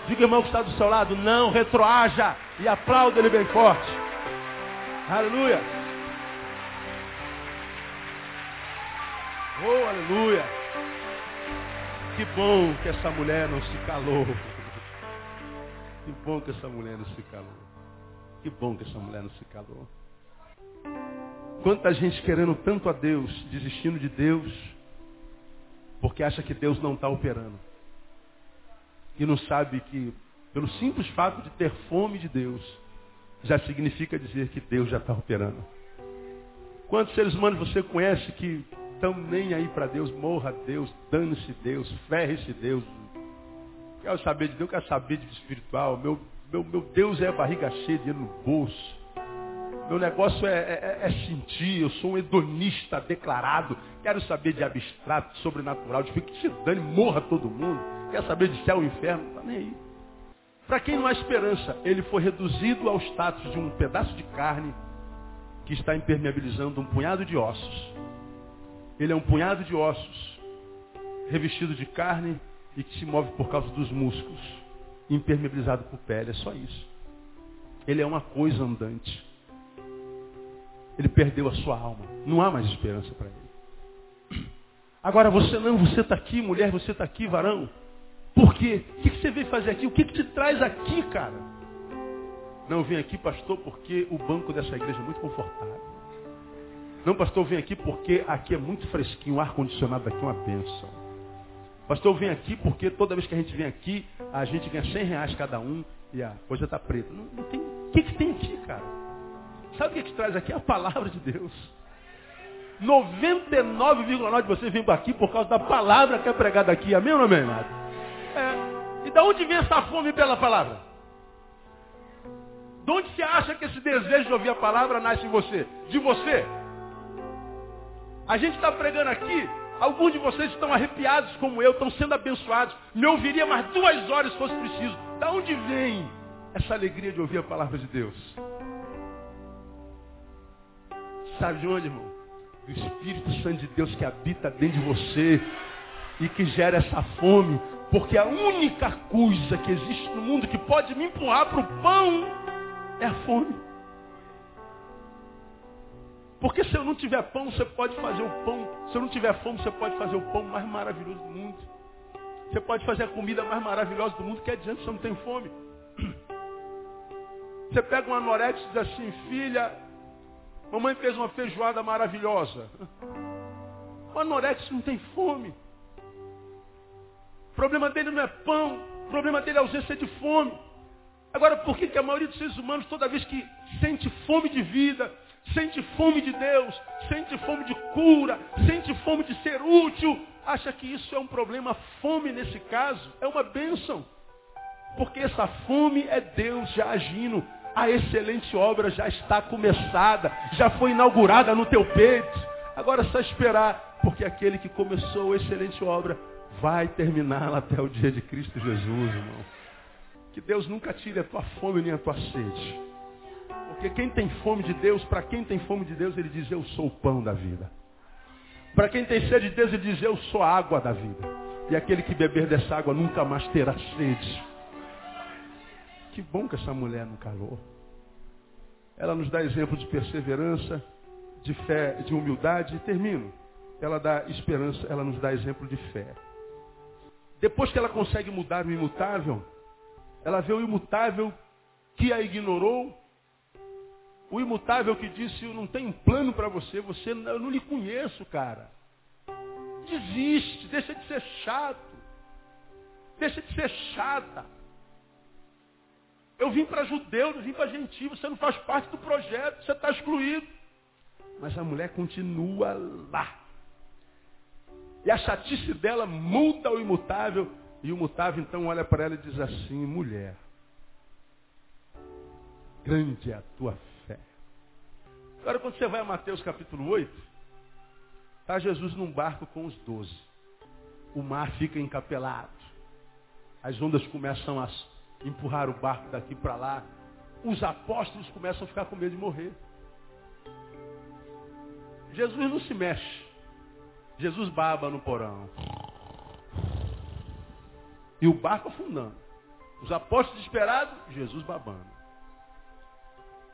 Diga, irmão, que está do seu lado, não retroaja e aplauda ele bem forte. Aleluia. Oh, aleluia. Que bom que essa mulher não se calou. Que bom que essa mulher não se calou. Que bom que essa mulher não se calou. Quanta gente querendo tanto a Deus, desistindo de Deus, porque acha que Deus não está operando. E não sabe que, pelo simples fato de ter fome de Deus, já significa dizer que Deus já está operando. Quantos seres humanos você conhece que estão nem aí para Deus? Morra Deus, dane-se Deus, ferre-se Deus, Quero saber de Deus, quero saber de espiritual. Meu, meu, meu Deus é barriga cheia, dinheiro no bolso. Meu negócio é, é, é, sentir, eu sou um hedonista declarado. Quero saber de abstrato, sobrenatural, de que se dane, morra todo mundo. Quer saber de céu e inferno? Não tá nem aí. Para quem não há esperança, ele foi reduzido ao status de um pedaço de carne que está impermeabilizando um punhado de ossos. Ele é um punhado de ossos, revestido de carne e que se move por causa dos músculos, impermeabilizado por pele. É só isso. Ele é uma coisa andante. Ele perdeu a sua alma. Não há mais esperança para ele. Agora você não, você está aqui, mulher, você está aqui, varão. Por quê? O que você veio fazer aqui? O que, que te traz aqui, cara? Não, vim aqui, pastor, porque o banco dessa igreja é muito confortável. Não, pastor, vim aqui porque aqui é muito fresquinho, o ar-condicionado aqui é uma benção. Pastor, eu venho aqui porque toda vez que a gente vem aqui, a gente ganha 100 reais cada um e a coisa está preta. Não, não tem, o que, que tem aqui, cara? Sabe o que, que traz aqui? A palavra de Deus. 99,9 de vocês vêm aqui por causa da palavra que é pregada aqui. Amém ou não amém? É. E da onde vem essa fome pela palavra? De onde você acha que esse desejo de ouvir a palavra nasce em você? De você? A gente está pregando aqui Alguns de vocês estão arrepiados como eu, estão sendo abençoados. Me ouviria mais duas horas se fosse preciso. Da onde vem essa alegria de ouvir a palavra de Deus? Sabe de onde, irmão? Do Espírito Santo de Deus que habita dentro de você e que gera essa fome. Porque a única coisa que existe no mundo que pode me empurrar para o pão é a fome. Porque se eu não tiver pão, você pode fazer o pão. Se eu não tiver fome, você pode fazer o pão mais maravilhoso do mundo. Você pode fazer a comida mais maravilhosa do mundo, que adianta se eu não tenho fome. [CLEARS THROAT] Você pega uma anorete e diz assim, filha, mamãe fez uma feijoada maravilhosa. O anorete não tem fome. O problema dele não é pão, o problema dele é ausência de fome. Agora, por que, que a maioria dos seres humanos, toda vez que sente fome de vida, sente fome de Deus, sente fome de cura, sente fome de ser útil, acha que isso é um problema. Fome, nesse caso, é uma bênção. Porque essa fome é Deus já agindo. A excelente obra já está começada, já foi inaugurada no teu peito. Agora é só esperar, porque aquele que começou a excelente obra vai terminá-la até o dia de Cristo Jesus, irmão. Que Deus nunca tire a tua fome nem a tua sede. Porque quem tem fome de Deus, para quem tem fome de Deus, ele diz, eu sou o pão da vida. Para quem tem sede de Deus, ele diz, eu sou a água da vida. E aquele que beber dessa água nunca mais terá sede. Que bom que essa mulher não calou. Ela nos dá exemplo de perseverança, de fé, de humildade. E termino. Ela dá esperança, ela nos dá exemplo de fé. Depois que ela consegue mudar o imutável, Ela vê o imutável que a ignorou. O imutável que disse, eu não tenho plano para você, você eu não lhe conheço, cara. Desiste, deixa de ser chato. Deixa de ser chata. Eu vim para judeu, não vim para gentil, você não faz parte do projeto, você está excluído. Mas a mulher continua lá. E a chatice dela muda o imutável. E o imutável então olha para ela e diz assim, mulher, grande é a tua fé. Agora quando você vai a Mateus capítulo 8, está Jesus num barco com os doze. O mar fica encapelado. As ondas começam a empurrar o barco daqui para lá. Os apóstolos começam a ficar com medo de morrer. Jesus não se mexe. Jesus baba no porão. E o barco afundando. Os apóstolos desesperados, Jesus babando.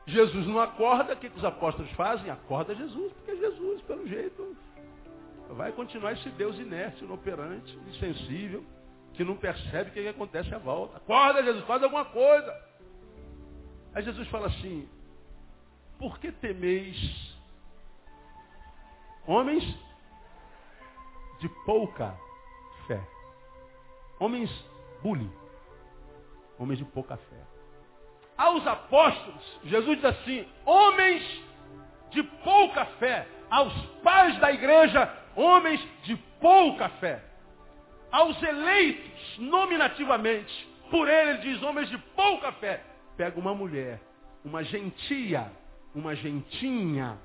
Jesus não acorda, o que, que os apóstolos fazem? Acorda Jesus, porque Jesus, pelo jeito, vai continuar esse Deus inerte, inoperante, insensível, que não percebe o que, que acontece à volta. Acorda, Jesus, faz alguma coisa. Aí Jesus fala assim, por que temeis homens de pouca fé. Homens bullying. Homens de pouca fé. Aos apóstolos, Jesus diz assim, homens de pouca fé. Aos pais da igreja, homens de pouca fé. Aos eleitos, nominativamente, por ele, ele diz homens de pouca fé. Pega uma mulher, uma gentia, uma gentinha,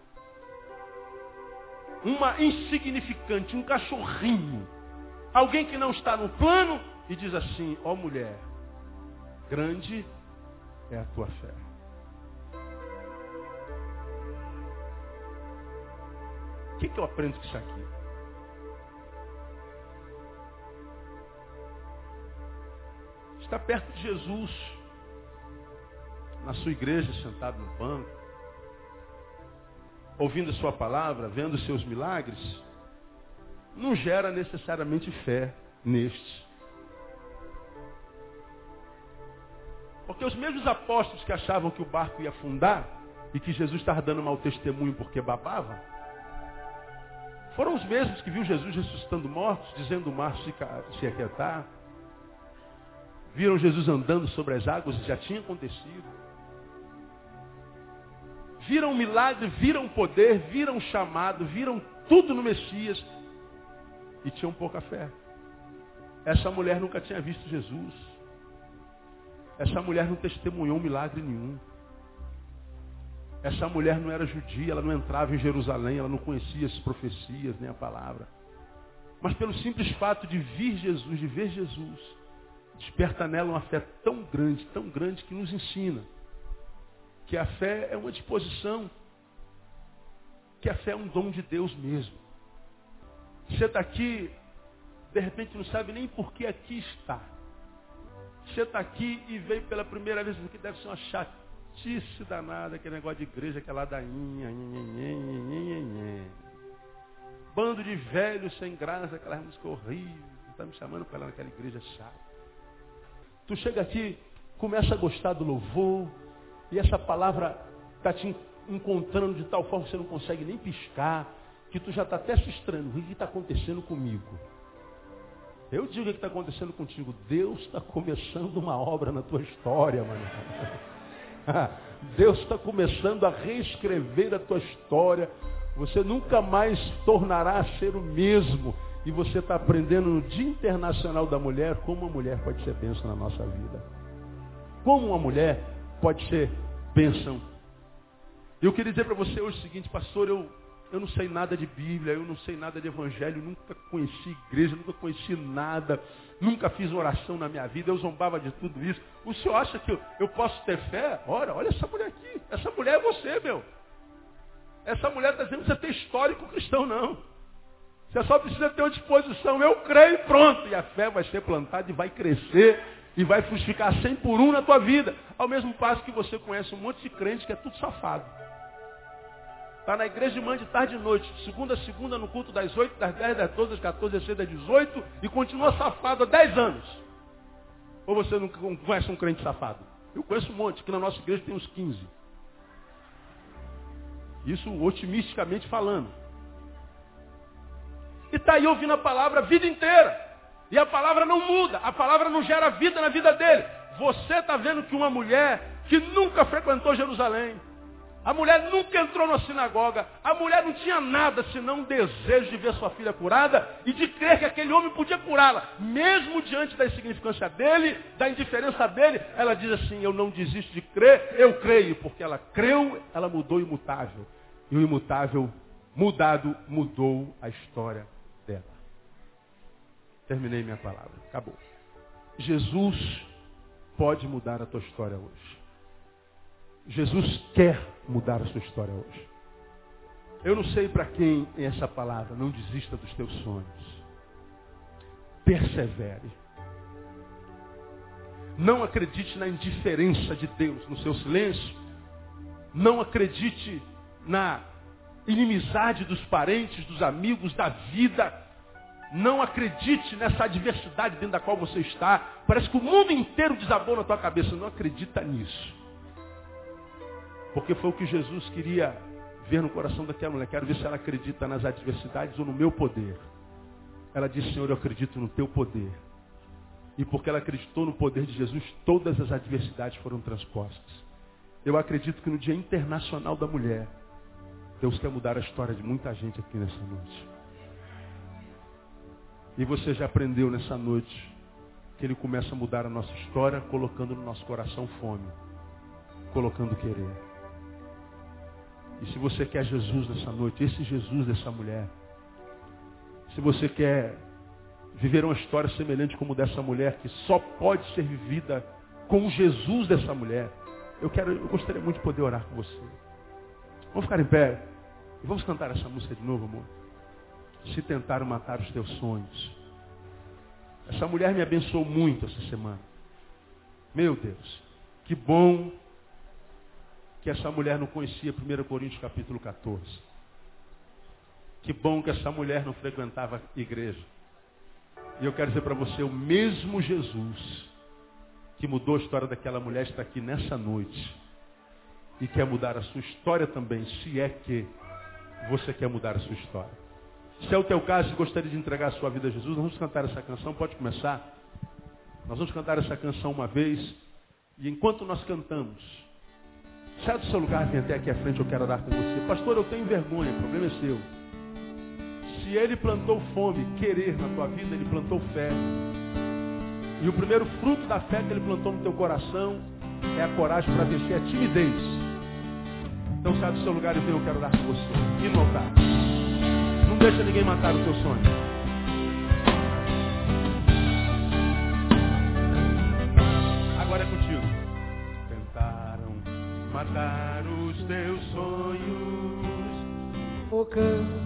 uma insignificante, um cachorrinho, alguém que não está no plano e diz assim, ó oh, mulher, grande é a tua fé. O que, que eu aprendo com isso aqui? Está perto de Jesus, na sua igreja, sentado no banco, ouvindo a sua palavra, vendo seus milagres, não gera necessariamente fé nestes. Porque os mesmos apóstolos que achavam que o barco ia afundar e que Jesus estava dando mau testemunho porque babava, foram os mesmos que viu Jesus ressuscitando mortos, dizendo o mar se, se aquietar. Viram Jesus andando sobre as águas já tinha acontecido viram milagre, viram poder, viram chamado, viram tudo no Messias e tinham pouca fé. Essa mulher nunca tinha visto Jesus. Essa mulher não testemunhou milagre nenhum. Essa mulher não era judia, ela não entrava em Jerusalém, ela não conhecia as profecias nem a palavra. Mas pelo simples fato de vir Jesus, de ver Jesus, desperta nela uma fé tão grande, tão grande que nos ensina que a fé é uma disposição, que a fé é um dom de Deus mesmo. Você está aqui, de repente não sabe nem por que aqui está. Você está aqui e veio pela primeira vez, que deve ser uma chatice danada, aquele negócio de igreja, aquela ladainha. Bando de velhos sem graça, aquela música horrível. Está me chamando para lá naquela igreja chata. Tu chega aqui, começa a gostar do louvor, e essa palavra está te encontrando de tal forma que você não consegue nem piscar, que tu já está até se estranhando. O que está acontecendo comigo? Eu digo o que está acontecendo contigo. Deus está começando uma obra na tua história, mano. [LAUGHS] Deus está começando a reescrever a tua história. Você nunca mais tornará a ser o mesmo. E você está aprendendo no Dia Internacional da Mulher como uma mulher pode ser bênção na nossa vida. Como uma mulher pode ser bênção. Eu queria dizer para você hoje o seguinte, pastor, eu, eu não sei nada de Bíblia, eu não sei nada de Evangelho, nunca conheci igreja, nunca conheci nada, nunca fiz oração na minha vida, eu zombava de tudo isso. O senhor acha que eu, eu posso ter fé? Ora, olha essa mulher aqui, essa mulher é você, meu. Essa mulher está dizendo que você tem histórico cristão, não. Você só precisa ter uma disposição, eu creio, pronto. E a fé vai ser plantada e vai crescer e vai frutificar 100 por um na tua vida. Ao mesmo passo que você conhece um monte de crente que é tudo safado. Está na igreja de manhã, de tarde e de noite. Segunda a segunda no culto das 8, das 10, das 12, das 14, das 16, das 18 e continua safado há 10 anos. Ou você não conhece um crente safado? Eu conheço um monte, que na nossa igreja tem uns 15. Isso otimisticamente falando. E está aí ouvindo a palavra a vida inteira. E a palavra não muda, a palavra não gera vida na vida dele. Você está vendo que uma mulher que nunca frequentou Jerusalém, a mulher nunca entrou na sinagoga. A mulher não tinha nada senão um desejo de ver sua filha curada e de crer que aquele homem podia curá-la. Mesmo diante da insignificância dele, da indiferença dele, ela diz assim, eu não desisto de crer, eu creio. Porque ela creu, ela mudou o imutável. E o imutável mudado mudou a história. Terminei minha palavra. Acabou. Jesus pode mudar a tua história hoje. Jesus quer mudar a sua história hoje. Eu não sei para quem é essa palavra. Não desista dos teus sonhos. Persevere. Não acredite na indiferença de Deus no seu silêncio. Não acredite na inimizade dos parentes, dos amigos, da vida. Não acredite nessa adversidade dentro da qual você está. Parece que o mundo inteiro desabou na tua cabeça. Não acredita nisso. Porque foi o que Jesus queria ver no coração daquela mulher. Quero ver se ela acredita nas adversidades ou no meu poder. Ela disse, Senhor, eu acredito no teu poder. E porque ela acreditou no poder de Jesus, todas as adversidades foram transpostas. Eu acredito que no Dia Internacional da Mulher, Deus quer mudar a história de muita gente aqui nessa noite. E você já aprendeu nessa noite que Ele começa a mudar a nossa história, colocando no nosso coração fome, colocando querer. E se você quer Jesus nessa noite, esse Jesus dessa mulher, se você quer viver uma história semelhante como dessa mulher, que só pode ser vivida com o Jesus dessa mulher, eu quero, eu gostaria muito de poder orar com você. Vamos ficar em pé e vamos cantar essa música de novo, amor. Se tentaram matar os teus sonhos. Essa mulher me abençoou muito essa semana. Meu Deus, que bom que essa mulher não conhecia 1 Coríntios capítulo 14. Que bom que essa mulher não frequentava igreja. E eu quero dizer para você, o mesmo Jesus que mudou a história daquela mulher está aqui nessa noite. E quer mudar a sua história também, se é que você quer mudar a sua história. Se é o teu caso e gostaria de entregar a sua vida a Jesus, nós vamos cantar essa canção, pode começar. Nós vamos cantar essa canção uma vez. E enquanto nós cantamos, Sai do seu lugar, vem até aqui à frente, eu quero orar com você. Pastor, eu tenho vergonha, o problema é seu. Se ele plantou fome, querer na tua vida, ele plantou fé. E o primeiro fruto da fé que ele plantou no teu coração é a coragem para vencer a timidez. Então sai do seu lugar e vem, eu quero orar com você. E no altar. Não deixa ninguém matar o teu sonho. matar os teus sonhos. O canto